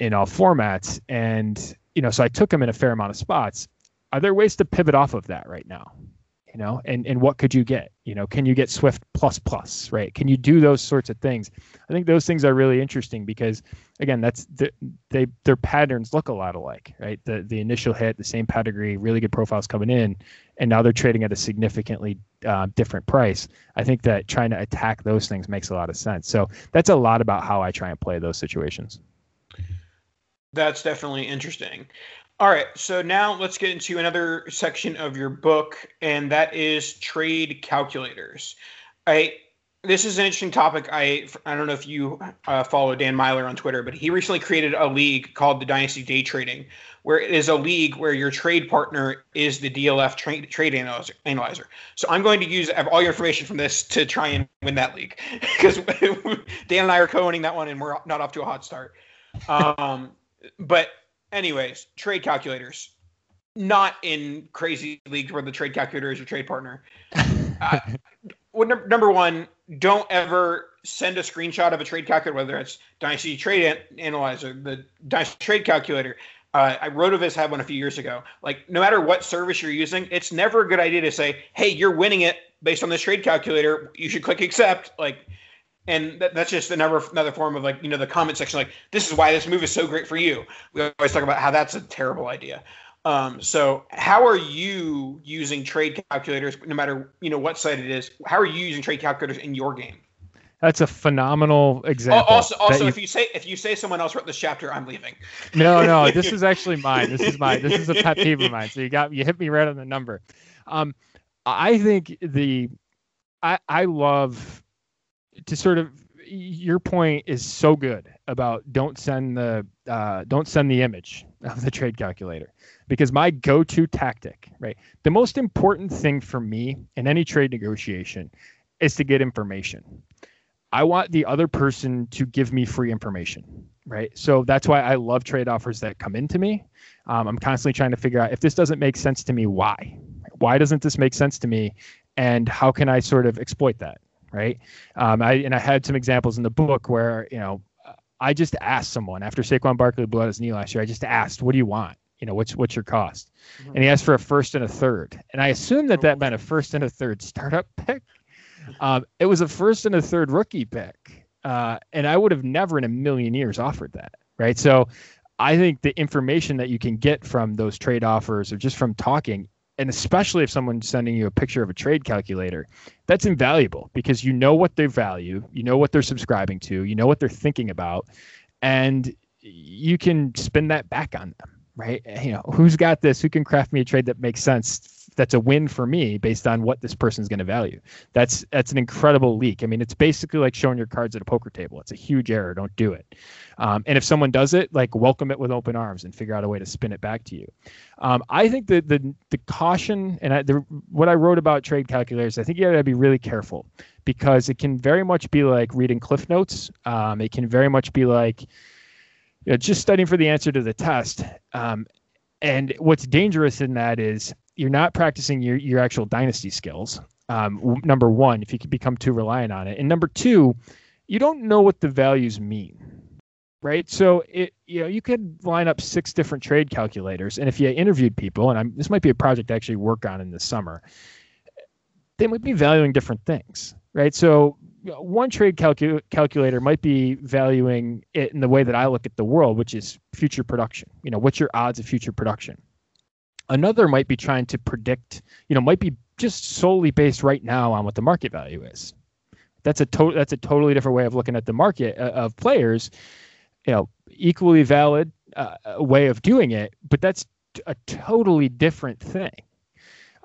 in all formats, and you know, so I took him in a fair amount of spots. Are there ways to pivot off of that right now? You know and and what could you get? You know can you get swift plus plus right? Can you do those sorts of things? I think those things are really interesting because again that's the, they their patterns look a lot alike right? The the initial hit the same pedigree really good profiles coming in and now they're trading at a significantly uh, different price. I think that trying to attack those things makes a lot of sense. So that's a lot about how i try and play those situations. That's definitely interesting all right, so now let's get into another section of your book, and that is trade calculators. I this is an interesting topic. I I don't know if you uh, follow Dan Meylor on Twitter, but he recently created a league called the Dynasty Day Trading, where it is a league where your trade partner is the DLF trade trade analyzer. analyzer. So I'm going to use have all your information from this to try and win that league *laughs* because *laughs* Dan and I are co-owning that one, and we're not off to a hot start. Um, but anyways, trade calculators. Not in crazy leagues where the trade calculator is your trade partner. uh, *laughs* number one, don't ever send a screenshot of a trade calculator, whether it's Dynasty Trade Analyzer, the Dynasty Trade Calculator. Uh, I Rotoviz had one a few years ago. Like, no matter what service you're using, it's never a good idea to say, "Hey, you're winning it based on this trade calculator. You should click accept." Like, and that, that's just another another form of like you know the comment section like this is why this move is so great for you we always talk about how that's a terrible idea um, so how are you using trade calculators no matter you know what site it is how are you using trade calculators in your game that's a phenomenal example. Also, also, you, if you say if you say someone else wrote this chapter, I'm leaving. No, no, *laughs* this is actually mine. This is mine. This is a pet peeve of mine. So you got you hit me right on the number. Um, I think the I I love to sort of your point is so good about don't send the uh, don't send the image of the trade calculator. Because my go-to tactic right the most important thing for me in any trade negotiation is to get information. I want the other person to give me free information right? So that's why i love trade offers that come into me. Um, i'm constantly trying to figure out if this doesn't make sense to me why? Why doesn't this make sense to me? And how can i sort of exploit that right? Um, I and I had some examples in the book where you know I just asked someone after Saquon Barkley blew out his knee last year. I just asked, "What do you want? You know, what's what's your cost?" Mm-hmm. And he asked for a first and a third, and I assumed that that meant a first and a third startup pick. Um, it was a first and a third rookie pick, uh, and I would have never in a million years offered that, right? So. I think the information that you can get from those trade offers or just from talking and especially if someone's sending you a picture of a trade calculator, that's invaluable because you know what they value, you know what they're subscribing to, you know what they're thinking about, and you can spin that back on them, right? You know, who's got this? Who can craft me a trade that makes sense that's a win for me based on what this person's going to value. That's that's an incredible leak. I mean, it's basically like showing your cards at a poker table. It's a huge error. Don't do it. Um, and if someone does it, like welcome it with open arms and figure out a way to spin it back to you. Um, I think that the the caution and I, the, what I wrote about trade calculators, I think you got to be really careful because it can very much be like reading cliff notes. Um, it can very much be like you know, just studying for the answer to the test. Um, and what's dangerous in that is you're not practicing your your actual dynasty skills. Um, number one, if you can become too reliant on it, and number two, you don't know what the values mean, right? So it you know you could line up six different trade calculators, and if you interviewed people, and I'm, this might be a project to actually work on in the summer, they might be valuing different things, right? So one trade calcu- calculator might be valuing it in the way that I look at the world, which is future production. You know, what's your odds of future production? Another might be trying to predict, you know, might be just solely based right now on what the market value is. That's a to- that's a totally different way of looking at the market uh, of players. You know, equally valid uh, way of doing it, but that's a totally different thing.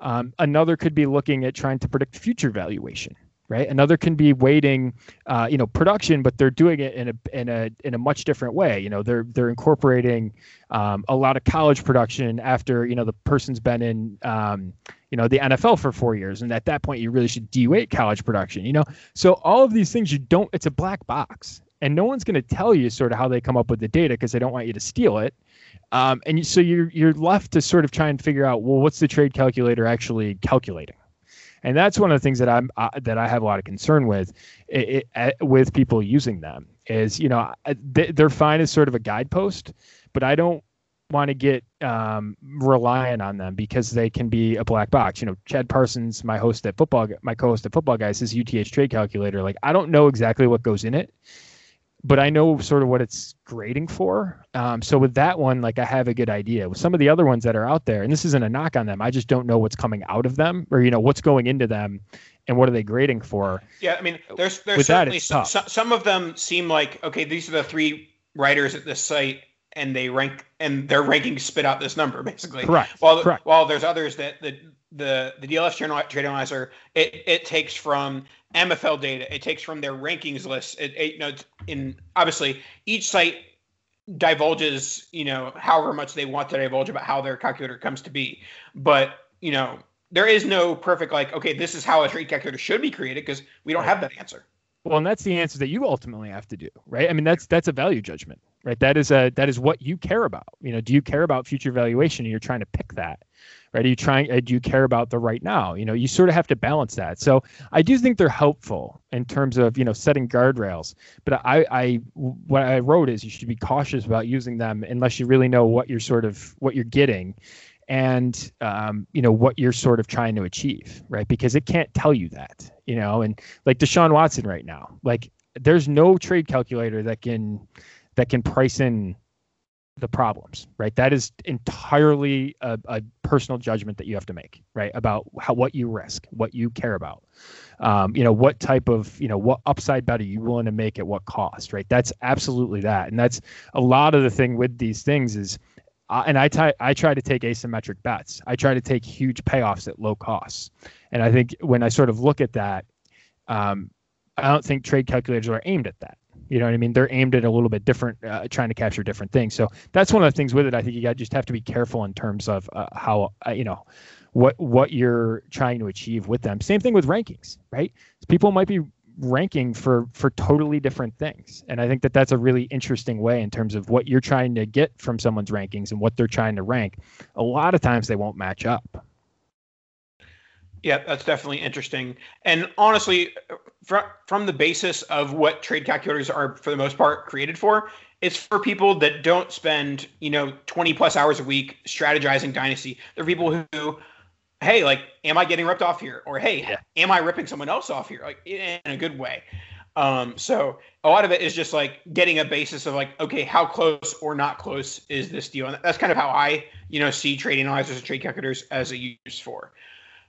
Um, another could be looking at trying to predict future valuation right? Another can be weighting, uh, you know, production, but they're doing it in a in a in a much different way. You know, they're they're incorporating um, a lot of college production after you know the person's been in um, you know the NFL for four years, and at that point you really should de-weight college production. You know, so all of these things you don't. It's a black box, and no one's going to tell you sort of how they come up with the data because they don't want you to steal it. Um, and so you're you're left to sort of try and figure out well what's the trade calculator actually calculating and that's one of the things that I'm uh, that I have a lot of concern with it, it, uh, with people using them is you know they're fine as sort of a guidepost, but I don't want to get um, reliant on them because they can be a black box. You know, Chad Parsons, my host at football, my co-host at Footballguys, is UTH trade calculator. Like I don't know exactly what goes in it but I know sort of what it's grading for. Um, so with that one, like I have a good idea. With some of the other ones that are out there, and this isn't a knock on them, I just don't know what's coming out of them, or you know what's going into them, and what are they grading for. Yeah, I mean, there's there's with certainly that, some, some, some of them seem like okay, these are the three writers at this site, and they rank and their rankings spit out this number basically. Correct. While Correct. while there's others that the the the DLF trade analyzer it it takes from MFL data. It takes from their rankings list. It, it, you know, in obviously each site divulges, you know, however much they want to divulge about how their calculator comes to be. But you know, there is no perfect like, okay, this is how a trade calculator should be created because we don't have that answer. Well, and that's the answer that you ultimately have to do, right? I mean, that's that's a value judgment, right? That is a that is what you care about. You know, do you care about future valuation? And you're trying to pick that right? Are you trying? Uh, do you care about the right now? You know, you sort of have to balance that. So I do think they're helpful in terms of you know setting guardrails. But I, I what I wrote is you should be cautious about using them unless you really know what you're sort of what you're getting and um, you know what you're sort of trying to achieve right because it can't tell you that you know and like deshaun watson right now like there's no trade calculator that can that can price in the problems, right? That is entirely a, a, personal judgment that you have to make, right? About how what you risk, what you care about, um, you know, what type of, you know, what upside bet are you willing to make at what cost, right? That's absolutely that, and that's a lot of the thing with these things is, uh, and I, t- I try to take asymmetric bets. I try to take huge payoffs at low costs, and I think when I sort of look at that, um, I don't think trade calculators are aimed at that. You know what I mean? They're aimed at a little bit different, uh, trying to capture different things. So that's one of the things with it. I think you got just have to be careful in terms of uh, how uh, you know what what you're trying to achieve with them. Same thing with rankings, right? People might be ranking for for totally different things and i think that that's a really interesting way in terms of what you're trying to get from someone's rankings and what they're trying to rank a lot of times they won't match up yeah, that's definitely interesting. And honestly, from from the basis of what trade calculators are for the most part created for, it's for people that don't spend, you know, 20 plus hours a week strategizing dynasty. They're people who hey, like am I getting ripped off here? Or hey, yeah. am I ripping someone else off here? Like in a good way. Um, so a lot of it is just like getting a basis of like, okay, how close or not close is this deal? And that's kind of how I, you know, see trade analyzers and trade calculators as a use for.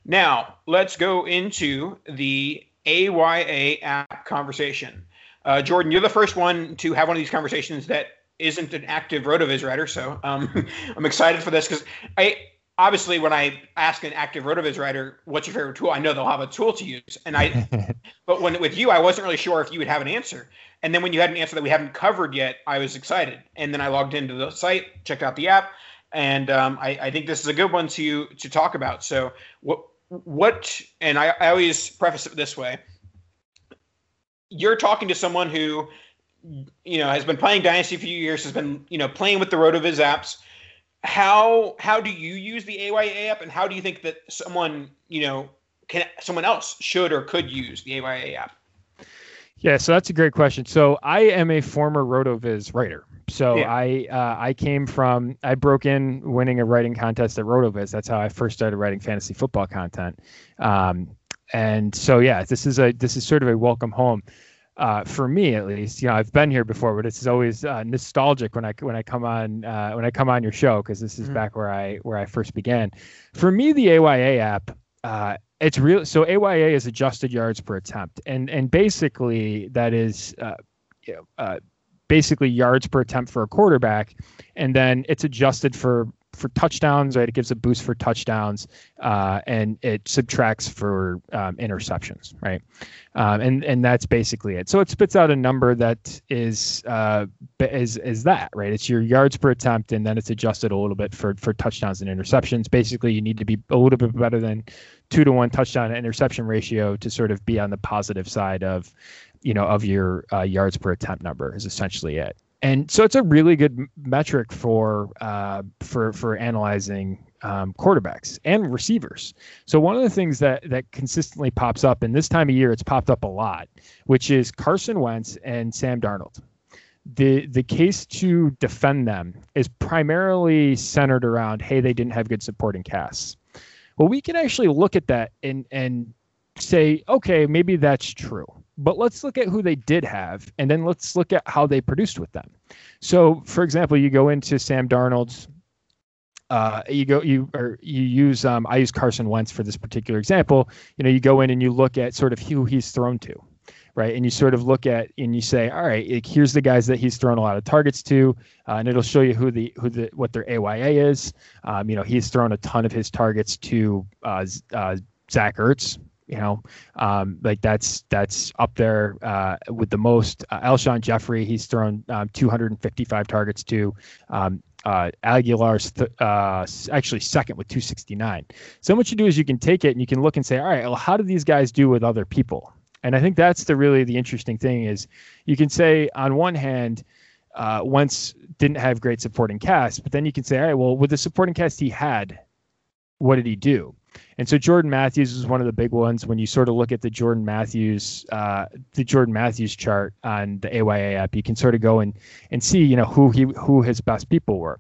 Now let's go into the AYA app conversation. Uh, Jordan, you're the first one to have one of these conversations that isn't an active RotoViz writer, so um, *laughs* I'm excited for this because I obviously when I ask an active RotoViz writer, "What's your favorite tool?" I know they'll have a tool to use, and I. *laughs* but when with you, I wasn't really sure if you would have an answer. And then when you had an answer that we haven't covered yet, I was excited. And then I logged into the site, checked out the app, and um, I, I, think this is a good one to to talk about. So what what? And I, I always preface it this way: you're talking to someone who you know has been playing Dynasty for a few years, has been you know playing with the RotoViz apps how how do you use the AYA app, and how do you think that someone you know can someone else should or could use the AYA app? Yeah, so that's a great question. So I am a former RotoViz writer. So yeah. I uh, I came from I broke in winning a writing contest at RotoViz. That's how I first started writing fantasy football content. Um, and so yeah, this is a this is sort of a welcome home uh, for me at least, you know, I've been here before, but it's always uh, nostalgic when I when I come on uh, when I come on your show because this is mm-hmm. back where I where I first began. For me, the AYA app, uh, it's real. So AYA is adjusted yards per attempt, and and basically that is, uh, you know, uh, basically yards per attempt for a quarterback, and then it's adjusted for for touchdowns, right? It gives a boost for touchdowns, uh, and it subtracts for um, interceptions, right? Um, and and that's basically it. So it spits out a number that is uh, is is that, right? It's your yards per attempt, and then it's adjusted a little bit for for touchdowns and interceptions. Basically, you need to be a little bit better than two to one touchdown to interception ratio to sort of be on the positive side of you know of your uh, yards per attempt number is essentially it and so it's a really good metric for uh, for for analyzing um, quarterbacks and receivers. So one of the things that that consistently pops up, and this time of year it's popped up a lot, which is Carson Wentz and Sam Darnold. The the case to defend them is primarily centered around, hey, they didn't have good supporting casts. Well, we can actually look at that and and say, okay, maybe that's true. But let's look at who they did have, and then let's look at how they produced with them. So, for example, you go into Sam Darnold's. Uh, you go you or you use um, I use Carson Wentz for this particular example. You know, you go in and you look at sort of who he's thrown to, right? And you sort of look at and you say, all right, here's the guys that he's thrown a lot of targets to, uh, and it'll show you who the who the what their AYA is. Um, you know, he's thrown a ton of his targets to uh, uh, Zach Ertz, you know, um, like that's that's up there uh, with the most. Uh, Alshon Jeffery, he's thrown um, 255 targets to. Um, uh, Agholor's th- uh, actually second with 269. So what you do is you can take it and you can look and say, all right, well, how do these guys do with other people? And I think that's the really the interesting thing is you can say on one hand, uh, Wentz didn't have great supporting cast, but then you can say, all right, well, with the supporting cast he had, what did he do? And so Jordan Matthews is one of the big ones when you sort of look at the Jordan Matthews uh, the Jordan Matthews chart on the AYA app. You can sort of go and and see you know who he who his best people were.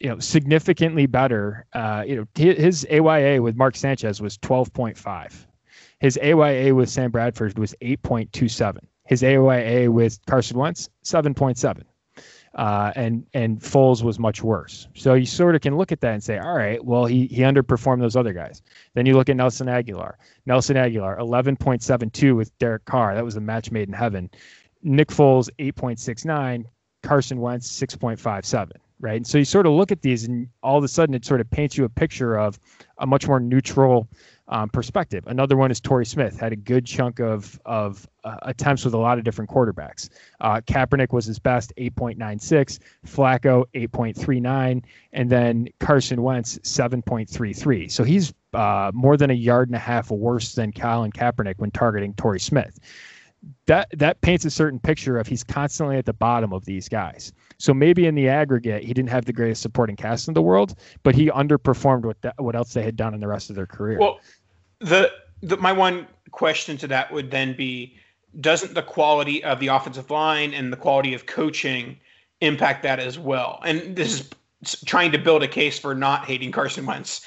You know, significantly better. Uh, you know, his AYA with Mark Sanchez was 12.5. His AYA with Sam Bradford was 8.27. His AYA with Carson Wentz 7.7 uh, and and Foles was much worse. So you sort of can look at that and say, all right, well he he underperformed those other guys. Then you look at Nelson Agholor. Nelson Agholor, 11.72 with Derek Carr. That was a match made in heaven. Nick Foles, 8.69. Carson Wentz, 6.57. Right. And so you sort of look at these, and all of a sudden it sort of paints you a picture of a much more neutral um, perspective. Another one is Torrey Smith had a good chunk of of uh, attempts with a lot of different quarterbacks. Uh, Kaepernick was his best, 8.96. Flacco, 8.39, and then Carson Wentz, 7.33. So he's uh, more than a yard and a half worse than Colin Kaepernick when targeting Torrey Smith. That that paints a certain picture of he's constantly at the bottom of these guys. So maybe in the aggregate, he didn't have the greatest supporting cast in the world, but he underperformed what what else they had done in the rest of their career. Well, the, the my one question to that would then be doesn't the quality of the offensive line and the quality of coaching impact that as well? And this is trying to build a case for not hating Carson Wentz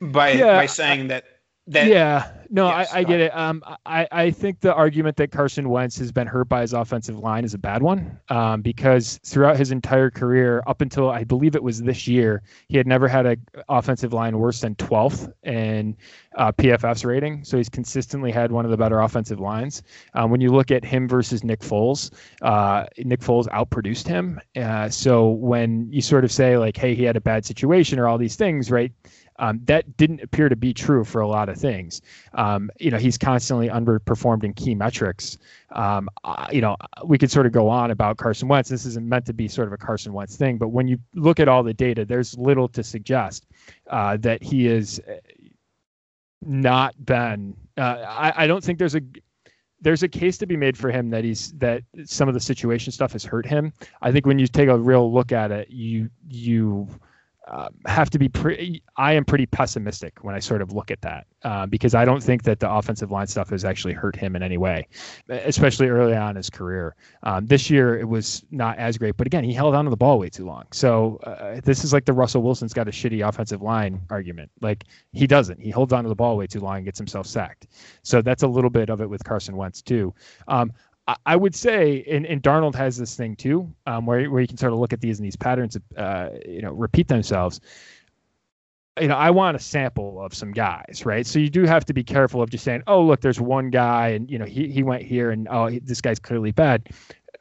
by yeah, by saying that that yeah, no, Yes, I, I get it. Um, I, I think the argument that Carson Wentz has been hurt by his offensive line is a bad one. Um, because throughout his entire career, up until I believe it was this year, he had never had a offensive line worse than 12th in uh, PFF's rating. So he's consistently had one of the better offensive lines. Um, when you look at him versus Nick Foles, uh, Nick Foles outproduced him. Uh, so when you sort of say like, hey, he had a bad situation or all these things, right? Um, that didn't appear to be true for a lot of things. Um, you know, he's constantly underperformed in key metrics. Um, uh, you know, we could sort of go on about Carson Wentz. This isn't meant to be sort of a Carson Wentz thing, but when you look at all the data, there's little to suggest uh, that he is uh, not been. Uh, I, I don't think there's a there's a case to be made for him that he's that some of the situation stuff has hurt him. I think when you take a real look at it, you you uh, have to be pretty. I am pretty pessimistic when I sort of look at that uh, because I don't think that the offensive line stuff has actually hurt him in any way, especially early on in his career. Um, this year it was not as great, but again, he held on to the ball way too long. So uh, this is like the Russell Wilson's got a shitty offensive line argument. Like he doesn't. He holds on to the ball way too long and gets himself sacked. So that's a little bit of it with Carson Wentz too. Um, I would say, and, and Darnold has this thing too, um, where where you can sort of look at these and these patterns, uh, you know, repeat themselves. You know, I want a sample of some guys, right? So you do have to be careful of just saying, "Oh, look, there's one guy, and you know, he he went here, and oh, he, this guy's clearly bad."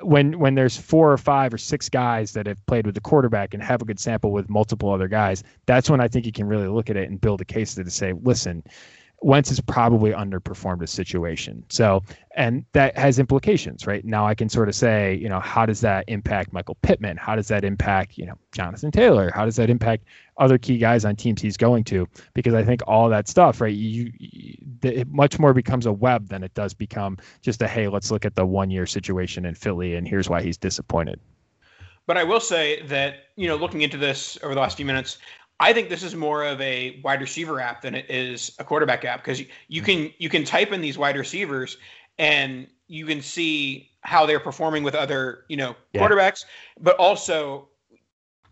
When when there's four or five or six guys that have played with the quarterback and have a good sample with multiple other guys, that's when I think you can really look at it and build a case to say, "Listen." Wentz has probably underperformed a situation. So, and that has implications, right? Now I can sort of say, you know, how does that impact Michael Pittman? How does that impact, you know, Jonathan Taylor? How does that impact other key guys on teams he's going to? Because I think all that stuff, right? You, you it much more becomes a web than it does become just a hey, let's look at the one year situation in Philly and here's why he's disappointed. But I will say that, you know, looking into this over the last few minutes, I think this is more of a wide receiver app than it is a quarterback app because you, you can you can type in these wide receivers and you can see how they're performing with other you know Yeah. quarterbacks, but also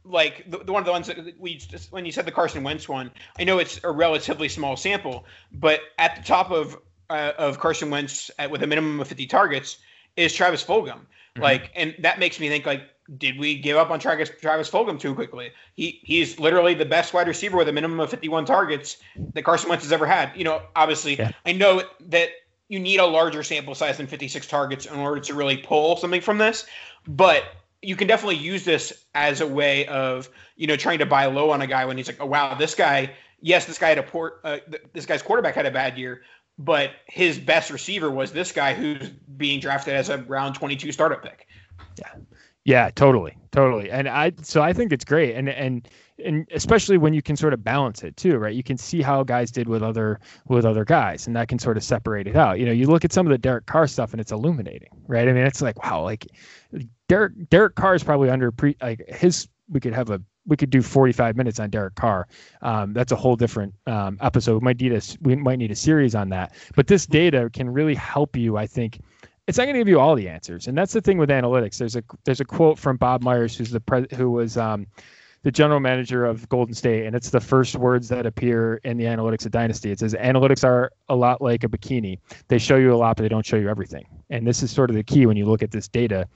like the, the one of the ones that we just, when you said the Carson Wentz one, I know it's a relatively small sample, but at the top of uh, of Carson Wentz at, with a minimum of 50 targets is Travis Fulgham. Like, and that makes me think like, did we give up on Travis Travis Fulgham too quickly? He he's literally the best wide receiver with a minimum of 51 targets that Carson Wentz has ever had. You know, obviously, Yeah. I know that you need a larger sample size than 56 targets in order to really pull something from this, but you can definitely use this as a way of you know trying to buy low on a guy when he's like, oh wow, this guy. Yes, this guy had a port. Uh, th- this guy's quarterback had a bad year, but his best receiver was this guy who's being drafted as a round 22 startup pick. Yeah, totally, totally. And I so I think it's great, and and and especially when you can sort of balance it too, right? You can see how guys did with other with other guys, and that can sort of separate it out. You know, you look at some of the Derek Carr stuff, and it's illuminating, right? I mean, it's like wow, like Derek Derek Carr is probably under pre like his. We could have a we could do 45 minutes on Derek Carr. Um, that's a whole different um, episode. We might need a we might need a series on that. But this data can really help you, I think, it's not going to give you all the answers, and that's the thing with analytics. There's a there's a quote from Bob Myers, who's the pres who was um, the general manager of Golden State, and it's the first words that appear in the analytics of Dynasty. It says analytics are a lot like a bikini; they show you a lot, but they don't show you everything. And this is sort of the key when you look at this data,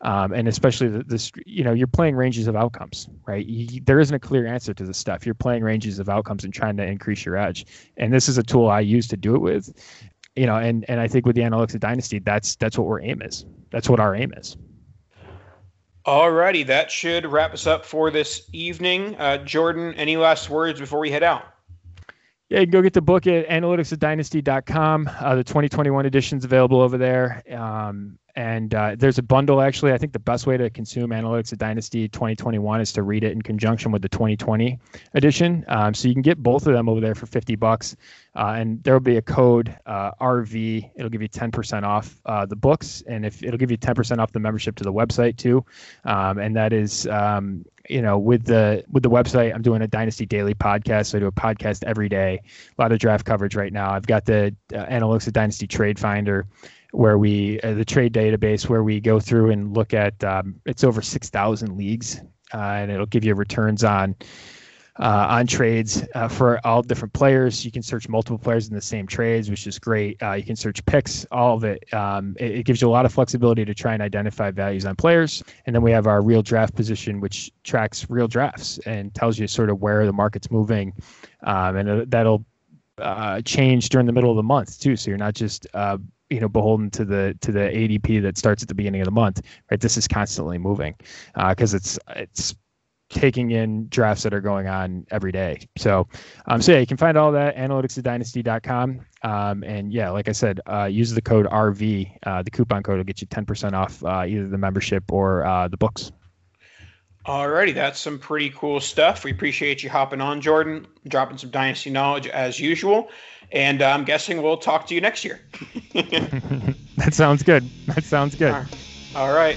um, and especially this. You know, you're playing ranges of outcomes, right? You, there isn't a clear answer to this stuff. You're playing ranges of outcomes and trying to increase your edge. And this is a tool I use to do it with you know, and and I think with the analytics of Dynasty, that's that's what our aim is. That's what our aim is. Alrighty, that should wrap us up for this evening. Uh, Jordan, any last words before we head out? Yeah, you can go get the book at analyticsofdynasty.com. Uh, the 2021 edition's available over there. Um, and uh, there's a bundle actually. I think the best way to consume Analytics of Dynasty 2021 is to read it in conjunction with the 2020 edition. Um, so you can get both of them over there for 50 bucks. Uh, and there will be a code uh, RV. It'll give you 10% off uh, the books, and if it'll give you 10% off the membership to the website too. Um, and that is, um, you know, with the with the website, I'm doing a Dynasty Daily podcast. So I do a podcast every day. A lot of draft coverage right now. I've got the uh, Analytics of Dynasty Trade Finder where we uh, the trade database where we go through and look at um, it's over 6000 leagues uh, and it'll give you returns on uh, on trades uh, for all different players. You can search multiple players in the same trades, which is great. Uh, you can search picks, all of it. Um, it. it. gives you a lot of flexibility to try and identify values on players. And then we have our real draft position, which tracks real drafts and tells you sort of where the market's moving. Um, and uh, that'll uh, change during the middle of the month too. So you're not just uh, you know beholden to the to the ADP that starts at the beginning of the month, right? This is constantly moving because it's it's taking in drafts that are going on every day. So, um, so yeah, you can find all that analyticsdynasty.com. Um, and yeah, like I said, uh, use the code RV. Uh, the coupon code will get you 10% off uh, either the membership or uh, the books. Alrighty, that's some pretty cool stuff. We appreciate you hopping on, Jordan, dropping some dynasty knowledge as usual. And uh, I'm guessing we'll talk to you next year. *laughs* that sounds good. That sounds good. All right. All right.